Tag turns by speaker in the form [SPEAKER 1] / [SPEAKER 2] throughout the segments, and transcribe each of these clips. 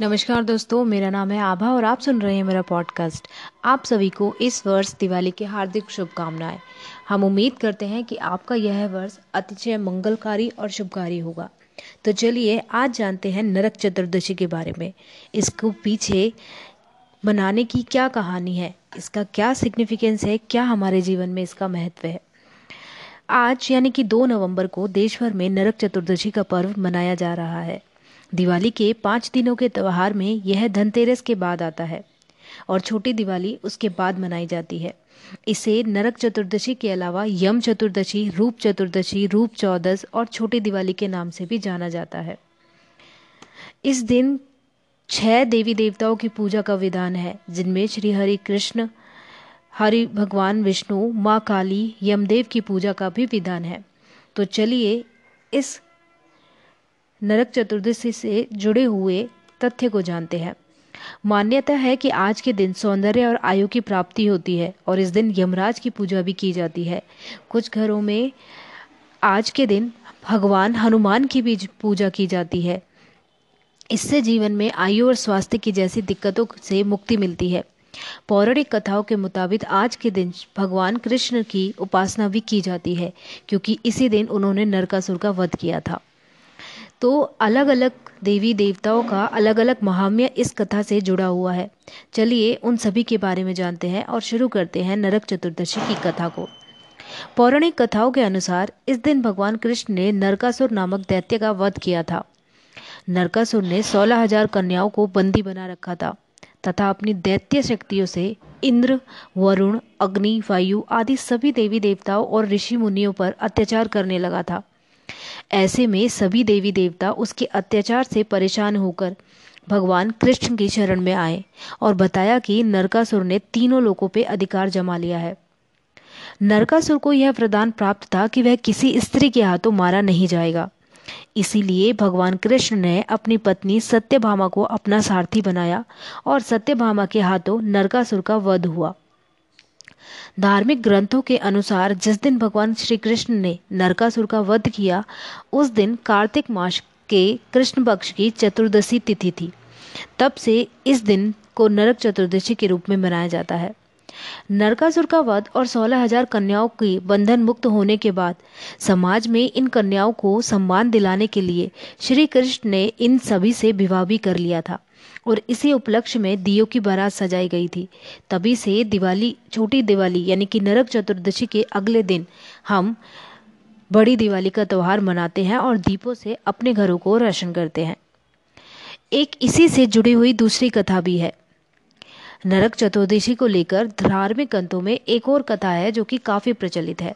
[SPEAKER 1] नमस्कार दोस्तों, मेरा नाम है आभा और आप सुन रहे हैं मेरा पॉडकास्ट आप सभी को इस वर्ष दिवाली की हार्दिक शुभकामनाएँ। हम उम्मीद करते हैं कि आपका यह वर्ष अतिशय मंगलकारी और शुभकारी होगा। तो चलिए, आज जानते हैं नरक चतुर्दशी के बारे में। इसको पीछे मनाने की क्या कहानी है? इसका क्या सिग्निफिकेंस है? क्या हमारे जीवन में इसका महत्व है? आज यानी कि दो नवंबर को देश भर में नरक चतुर्दशी का पर्व मनाया जा रहा है। दिवाली के पाँच दिनों के त्यौहार में यह धनतेरस के बाद आता है और छोटी दिवाली उसके बाद मनाई जाती है। इसे नरक चतुर्दशी के अलावा यम चतुर्दशी, रूप चतुर्दशी, रूप चौदस और छोटी दिवाली के नाम से भी जाना जाता है। इस दिन छह देवी देवताओं की पूजा का विधान है, जिनमें श्री हरि कृष्ण, हरि भगवान विष्णु, माँ काली, यमदेव की पूजा का भी विधान है। तो चलिए इस नरक चतुर्दशी से जुड़े हुए तथ्य को जानते हैं। मान्यता है कि आज के दिन सौंदर्य और आयु की प्राप्ति होती है और इस दिन यमराज की पूजा भी की जाती है। कुछ घरों में आज के दिन भगवान हनुमान की भी पूजा की जाती है। इससे जीवन में आयु और स्वास्थ्य की जैसी दिक्कतों से मुक्ति मिलती है। पौराणिक कथाओं के मुताबिक आज के दिन भगवान कृष्ण की उपासना भी की जाती है, क्योंकि इसी दिन उन्होंने नरकासुर का वध किया था। तो अलग अलग देवी देवताओं का अलग अलग महाम्य इस कथा से जुड़ा हुआ है। चलिए उन सभी के बारे में जानते हैं और शुरू करते हैं नरक चतुर्दशी की कथा को। पौराणिक कथाओं के अनुसार इस दिन भगवान कृष्ण ने नरकासुर नामक दैत्य का वध किया था। नरकासुर ने सोलह हज़ार कन्याओं को बंदी बना रखा था तथा अपनी दैत्य शक्तियों से इंद्र, वरुण, अग्नि, वायु आदि सभी देवी देवताओं और ऋषि मुनियों पर अत्याचार करने लगा था। ऐसे में सभी देवी देवता उसके अत्याचार से परेशान होकर भगवान कृष्ण की शरण में आए और बताया कि नरकासुर ने तीनों लोगों पर अधिकार जमा लिया है। नरकासुर को यह प्रदान प्राप्त था कि वह किसी स्त्री के हाथों मारा नहीं जाएगा। इसीलिए भगवान कृष्ण ने अपनी पत्नी सत्यभामा को अपना सारथी बनाया और सत्यभामा के हाथों नरकासुर का वध हुआ। धार्मिक ग्रंथों के अनुसार जिस दिन भगवान श्री कृष्ण ने नरकासुर का वध किया, उस दिन कार्तिक मास के कृष्ण पक्ष की चतुर्दशी तिथि थी। तब से इस दिन को नरक चतुर्दशी के रूप में मनाया जाता है। नरकासुर का वध और सोलह हज़ार कन्याओं की बंधन मुक्त होने के बाद समाज में इन कन्याओं को सम्मान दिलाने के लिए श्री कृष्ण ने इन सभी से विवाह भी कर लिया था। और इसी उपलक्ष्य में दियो की बारात सजाई गई थी। तभी से दिवाली, छोटी दिवाली, यानी कि नरक चतुर्दशी के अगले दिन, हम बड़ी दिवाली का त्यौहार मनाते हैं और दीपों से अपने घरों को रोशन करते हैं। एक इसी से जुड़ी हुई दूसरी कथा भी है। नरक चतुर्दशी को लेकर धार्मिक ग्रंथों में एक और कथा है जो कि काफ़ी प्रचलित है।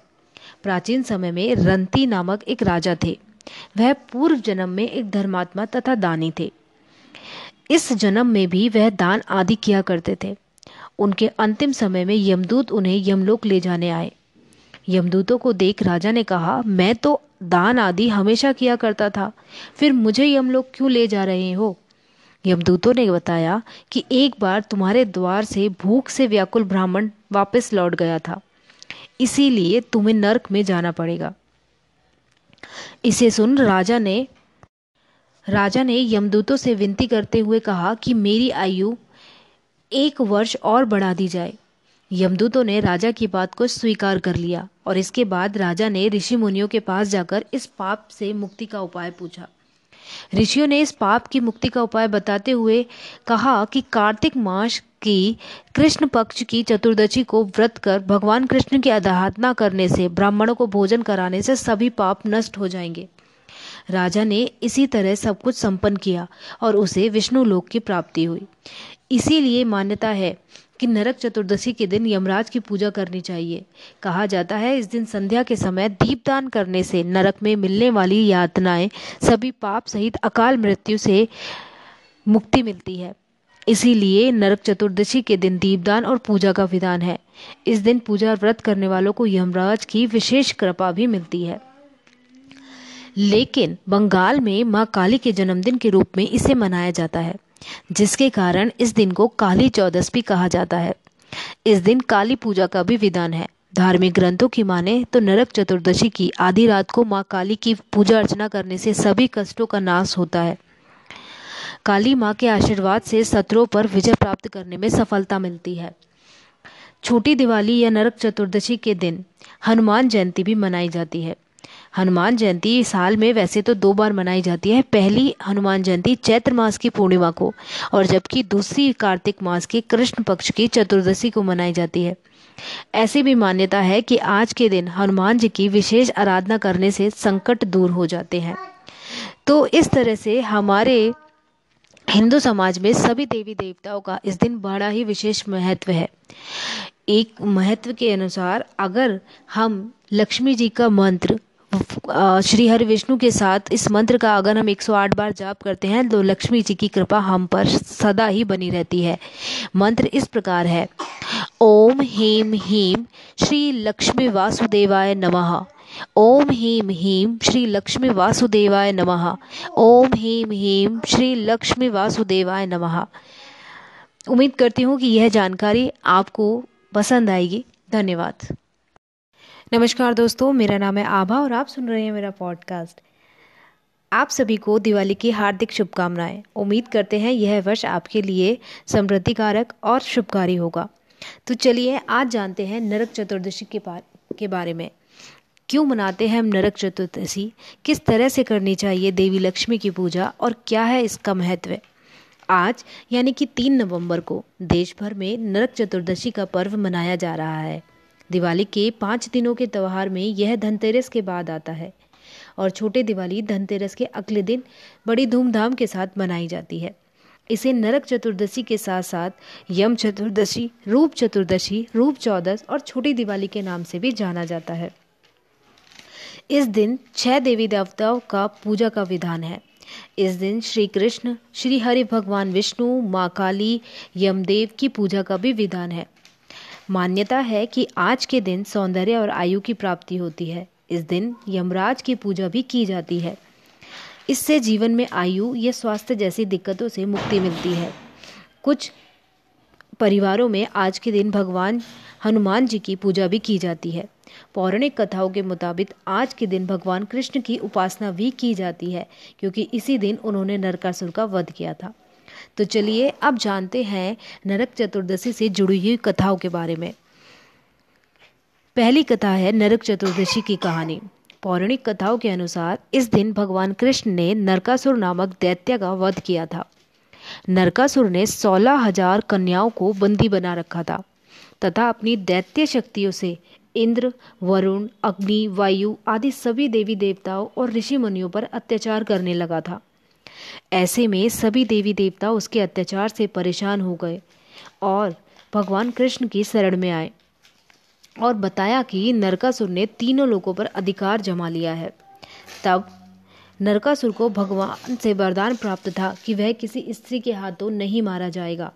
[SPEAKER 1] प्राचीन समय में रंती नामक एक राजा थे। वह पूर्व जन्म में एक धर्मात्मा तथा दानी थे। इस जन्म में भी वह दान आदि किया करते थे। उनके अंतिम समय में यमदूत उन्हें यमलोक ले जाने आए। यमदूतों को देख राजा ने कहा, मैं तो दान आदि हमेशा किया करता था, फिर मुझे यमलोक क्यों ले जा रहे हो? यमदूतों ने बताया कि एक बार तुम्हारे द्वार से भूख से व्याकुल ब्राह्मण वापस लौट गया था। इसीलिए तुम्हें नरक में जाना पड़ेगा। इसे सुन राजा ने राजा ने यमदूतों से विनती करते हुए कहा कि मेरी आयु एक वर्ष और बढ़ा दी जाए। यमदूतों ने राजा की बात को स्वीकार कर लिया और इसके बाद राजा ने ऋषि मुनियों के पास जाकर इस पाप से मुक्ति का उपाय पूछा। ऋषियों ने इस पाप की मुक्ति का उपाय बताते हुए कहा कि कार्तिक मास की कृष्ण पक्ष की चतुर्दशी को व्रत कर भगवान कृष्ण की आराधना करने से, ब्राह्मणों को भोजन कराने से सभी पाप नष्ट हो जाएँगे। राजा ने इसी तरह सब कुछ संपन्न किया और उसे विष्णु लोक की प्राप्ति हुई। इसीलिए मान्यता है कि नरक चतुर्दशी के दिन यमराज की पूजा करनी चाहिए। कहा जाता है इस दिन संध्या के समय दीपदान करने से नरक में मिलने वाली यातनाएँ सभी पाप सहित अकाल मृत्यु से मुक्ति मिलती है। इसीलिए नरक चतुर्दशी के दिन दीपदान और पूजा का विधान है। इस दिन पूजा व्रत करने वालों को यमराज की विशेष कृपा भी मिलती है। लेकिन बंगाल में माँ काली के जन्मदिन के रूप में इसे मनाया जाता है, जिसके कारण इस दिन को काली चौदस भी कहा जाता है। इस दिन काली पूजा का भी विधान है। धार्मिक ग्रंथों की माने तो नरक चतुर्दशी की आधी रात को माँ काली की पूजा अर्चना करने से सभी कष्टों का नाश होता है। काली माँ के आशीर्वाद से शत्रुओं पर विजय प्राप्त करने में सफलता मिलती है। छोटी दिवाली या नरक चतुर्दशी के दिन हनुमान जयंती भी मनाई जाती है। हनुमान जयंती साल में वैसे तो दो बार मनाई जाती है। पहली हनुमान जयंती चैत्र मास की पूर्णिमा को और जबकि दूसरी कार्तिक मास के कृष्ण पक्ष की चतुर्दशी को मनाई जाती है। ऐसी भी मान्यता है कि आज के दिन हनुमान जी की विशेष आराधना करने से संकट दूर हो जाते हैं। तो इस तरह से हमारे हिंदू समाज में सभी देवी देवताओं का इस दिन बड़ा ही विशेष महत्व है। एक महत्व के अनुसार अगर हम लक्ष्मी जी का मंत्र श्री हरि विष्णु के साथ इस मंत्र का अगर हम 108 बार जाप करते हैं तो लक्ष्मी जी की कृपा हम पर सदा ही बनी रहती है। मंत्र इस प्रकार है, ओम हीम हीम श्री लक्ष्मी वासुदेवाय नमः। ओम हीम हीम श्री लक्ष्मी वासुदेवाय नमः। ओम हीम हीम श्री लक्ष्मी वासुदेवाय नमः। उम्मीद करती हूँ कि यह जानकारी आपको पसंद आएगी। धन्यवाद। नमस्कार दोस्तों, मेरा नाम है आभा और आप सुन रहे हैं मेरा पॉडकास्ट आप सभी को दिवाली की हार्दिक शुभकामनाएँ। उम्मीद करते हैं यह वर्ष आपके लिए समृद्धिकारक और शुभकारी होगा। तो चलिए, आज जानते हैं नरक चतुर्दशी के के बारे में। क्यों मनाते हैं हम नरक चतुर्दशी? किस तरह से करनी चाहिए देवी लक्ष्मी की पूजा और क्या है इसका महत्व? आज, यानी कि तीन नवंबर को देश भर में नरक चतुर्दशी का पर्व मनाया जा रहा है। दिवाली के पाँच दिनों के त्यौहार में यह धनतेरस के बाद आता है और छोटे दिवाली धनतेरस के अगले दिन बड़ी धूमधाम के साथ मनाई जाती है। इसे नरक चतुर्दशी के साथ साथ यम चतुर्दशी, रूप चतुर्दशी, रूप चौदस और छोटी दिवाली के नाम से भी जाना जाता है। इस दिन छह देवी देवताओं का पूजा का विधान है। इस दिन श्री कृष्ण, श्री हरि भगवान विष्णु, माँ काली, यमदेव की पूजा का भी विधान है। मान्यता है कि आज के दिन सौंदर्य और आयु की प्राप्ति होती है। इस दिन यमराज की पूजा भी की जाती है। इससे जीवन में आयु या स्वास्थ्य जैसी दिक्कतों से मुक्ति मिलती है। कुछ परिवारों में आज के दिन भगवान, हनुमान जी की पूजा भी की जाती है। पौराणिक कथाओं के मुताबिक आज के दिन भगवान कृष्ण की उपासना भी की जाती है, क्योंकि इसी दिन उन्होंने नरकासुर का वध किया था। तो चलिए अब जानते हैं नरक चतुर्दशी से जुड़ी हुई कथाओं के बारे में। पहली कथा है नरक चतुर्दशी की कहानी। पौराणिक कथाओं के अनुसार इस दिन भगवान कृष्ण ने नरकासुर नामक दैत्य का वध किया था। नरकासुर ने सोलह हज़ार कन्याओं को बंदी बना रखा था तथा अपनी दैत्य शक्तियों से इंद्र, वरुण, अग्नि, वायु आदि सभी देवी देवताओं और ऋषि मुनियों पर अत्याचार करने लगा था। ऐसे में सभी देवी देवता उसके अत्याचार से परेशान हो गए और भगवान कृष्ण की शरण में आए और बताया कि नरकासुर ने तीनों लोगों पर अधिकार जमा लिया है। तब नरकासुर को भगवान से वरदान प्राप्त था कि वह किसी स्त्री के हाथों नहीं मारा जाएगा।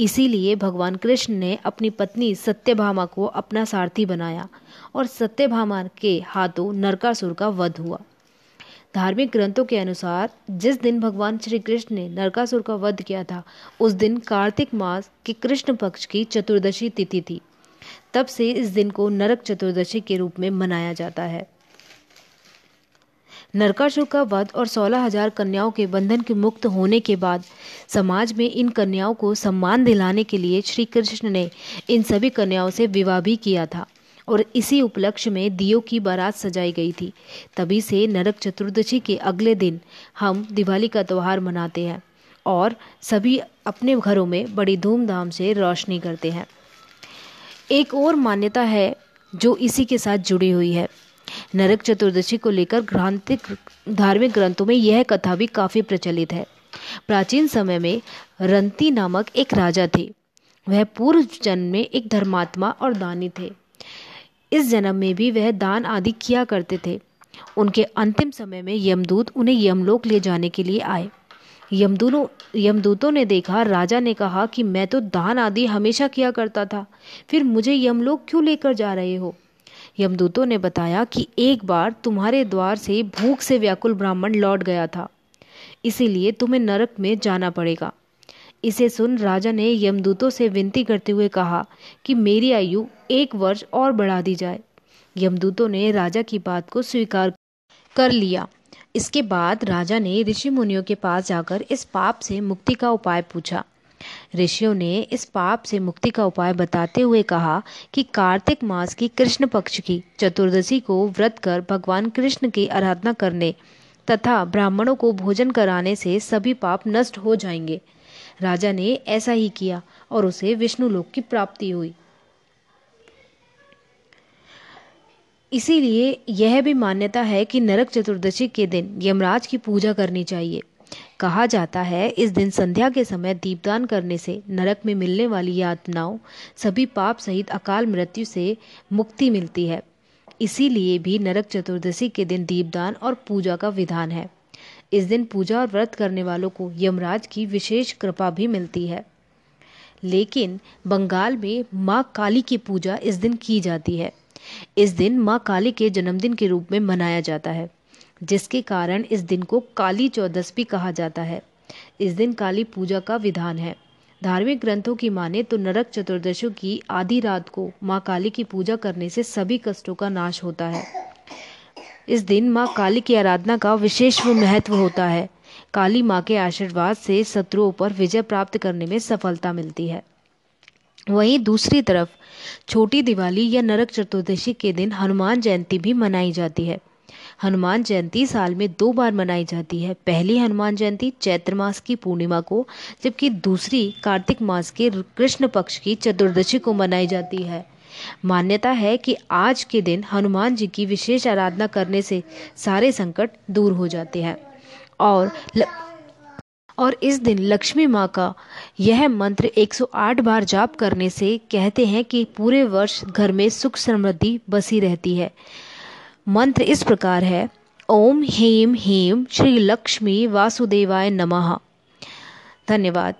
[SPEAKER 1] इसीलिए भगवान कृष्ण ने अपनी पत्नी सत्यभामा को अपना सारथी बनाया और सत्यभामा के हाथों नरकासुर का वध हुआ। धार्मिक ग्रंथों के अनुसार, जिस दिन भगवान श्री कृष्ण ने नरकासुर का वध किया था, उस दिन कार्तिक मास के कृष्ण पक्ष की चतुर्दशी तिथि थी। तब से इस दिन को नरक चतुर्दशी के रूप में मनाया जाता है। नरकासुर का वध और सोलह हज़ार कन्याओं के बंधन के मुक्त होने के बाद, समाज में इन कन्याओं को सम्मान दिलाने के लिए श्री कृष्ण ने इन सभी कन्याओं से विवाह भी किया था। और इसी उपलक्ष्य में दियो की बारात सजाई गई थी। तभी से नरक चतुर्दशी के अगले दिन हम दिवाली का त्यौहार मनाते हैं और सभी अपने घरों में बड़ी धूमधाम से रोशनी करते हैं। एक और मान्यता है जो इसी के साथ जुड़ी हुई है। नरक चतुर्दशी को लेकर ग्रांतिक धार्मिक ग्रंथों में यह कथा भी काफ़ी प्रचलित है। प्राचीन समय में रंती नामक एक राजा थे। वह पूर्व जन्म में एक धर्मात्मा और दानी थे। इस जन्म में भी वह दान आदि किया करते थे। उनके अंतिम समय में यमदूत उन्हें यमलोक ले जाने के लिए आए। यमदूतों यमदूतों ने देखा, राजा ने कहा कि मैं तो दान आदि हमेशा किया करता था, फिर मुझे यमलोक क्यों लेकर जा रहे हो? यमदूतों ने बताया कि एक बार तुम्हारे द्वार से भूख से व्याकुल ब्राह्मण लौट गया था। इसीलिए तुम्हें नरक में जाना पड़ेगा। इसे सुन राजा ने यमदूतों से विनती करते हुए कहा कि मेरी आयु एक वर्ष और बढ़ा दी जाए। यमदूतों ने राजा की बात को स्वीकार कर लिया। इसके बाद राजा ने ऋषि मुनियों के पास जाकर इस पाप से मुक्ति का उपाय पूछा। ऋषियों ने इस पाप से मुक्ति का उपाय बताते हुए कहा कि कार्तिक मास की कृष्ण पक्ष की चतुर्दशी को व्रत कर भगवान कृष्ण की आराधना करने तथा ब्राह्मणों को भोजन कराने से सभी पाप नष्ट हो जाएँगे। राजा ने ऐसा ही किया और उसे विष्णु लोक की प्राप्ति हुई। इसीलिए यह भी मान्यता है कि नरक चतुर्दशी के दिन यमराज की पूजा करनी चाहिए। कहा जाता है, इस दिन संध्या के समय दीपदान करने से नरक में मिलने वाली यातनाओं, सभी पाप सहित अकाल मृत्यु से मुक्ति मिलती है। इसीलिए भी नरक चतुर्दशी के दिन दीपदान और पूजा का विधान है। इस दिन पूजा और व्रत करने वालों को यमराज की विशेष कृपा भी मिलती है। लेकिन बंगाल में माँ काली की पूजा इस दिन की जाती है। इस दिन माँ काली के जन्मदिन के रूप में मनाया जाता है, जिसके कारण इस दिन को काली चौदस भी कहा जाता है। इस दिन काली पूजा का विधान है। धार्मिक ग्रंथों की माने तो नरक चतुर्दशी की आधी रात को माँ काली की पूजा करने से सभी कष्टों का नाश होता है। इस दिन माँ काली की आराधना का विशेष महत्व होता है। काली माँ के आशीर्वाद से शत्रुओं पर विजय प्राप्त करने में सफलता मिलती है। वहीं दूसरी तरफ़, छोटी दिवाली या नरक चतुर्दशी के दिन हनुमान जयंती भी मनाई जाती है। हनुमान जयंती साल में दो बार मनाई जाती है। पहली हनुमान जयंती चैत्र मास की पूर्णिमा को, जबकि दूसरी कार्तिक मास के कृष्ण पक्ष की चतुर्दशी को मनाई जाती है। मान्यता है कि आज के दिन हनुमान जी की विशेष आराधना करने से सारे संकट दूर हो जाते हैं। और ल... और इस दिन लक्ष्मी माँ का यह मंत्र 108 बार जाप करने से कहते हैं कि पूरे वर्ष घर में सुख समृद्धि बसी रहती है। मंत्र इस प्रकार है, ओम हेम हेम श्री लक्ष्मी वासुदेवाय नमः। धन्यवाद।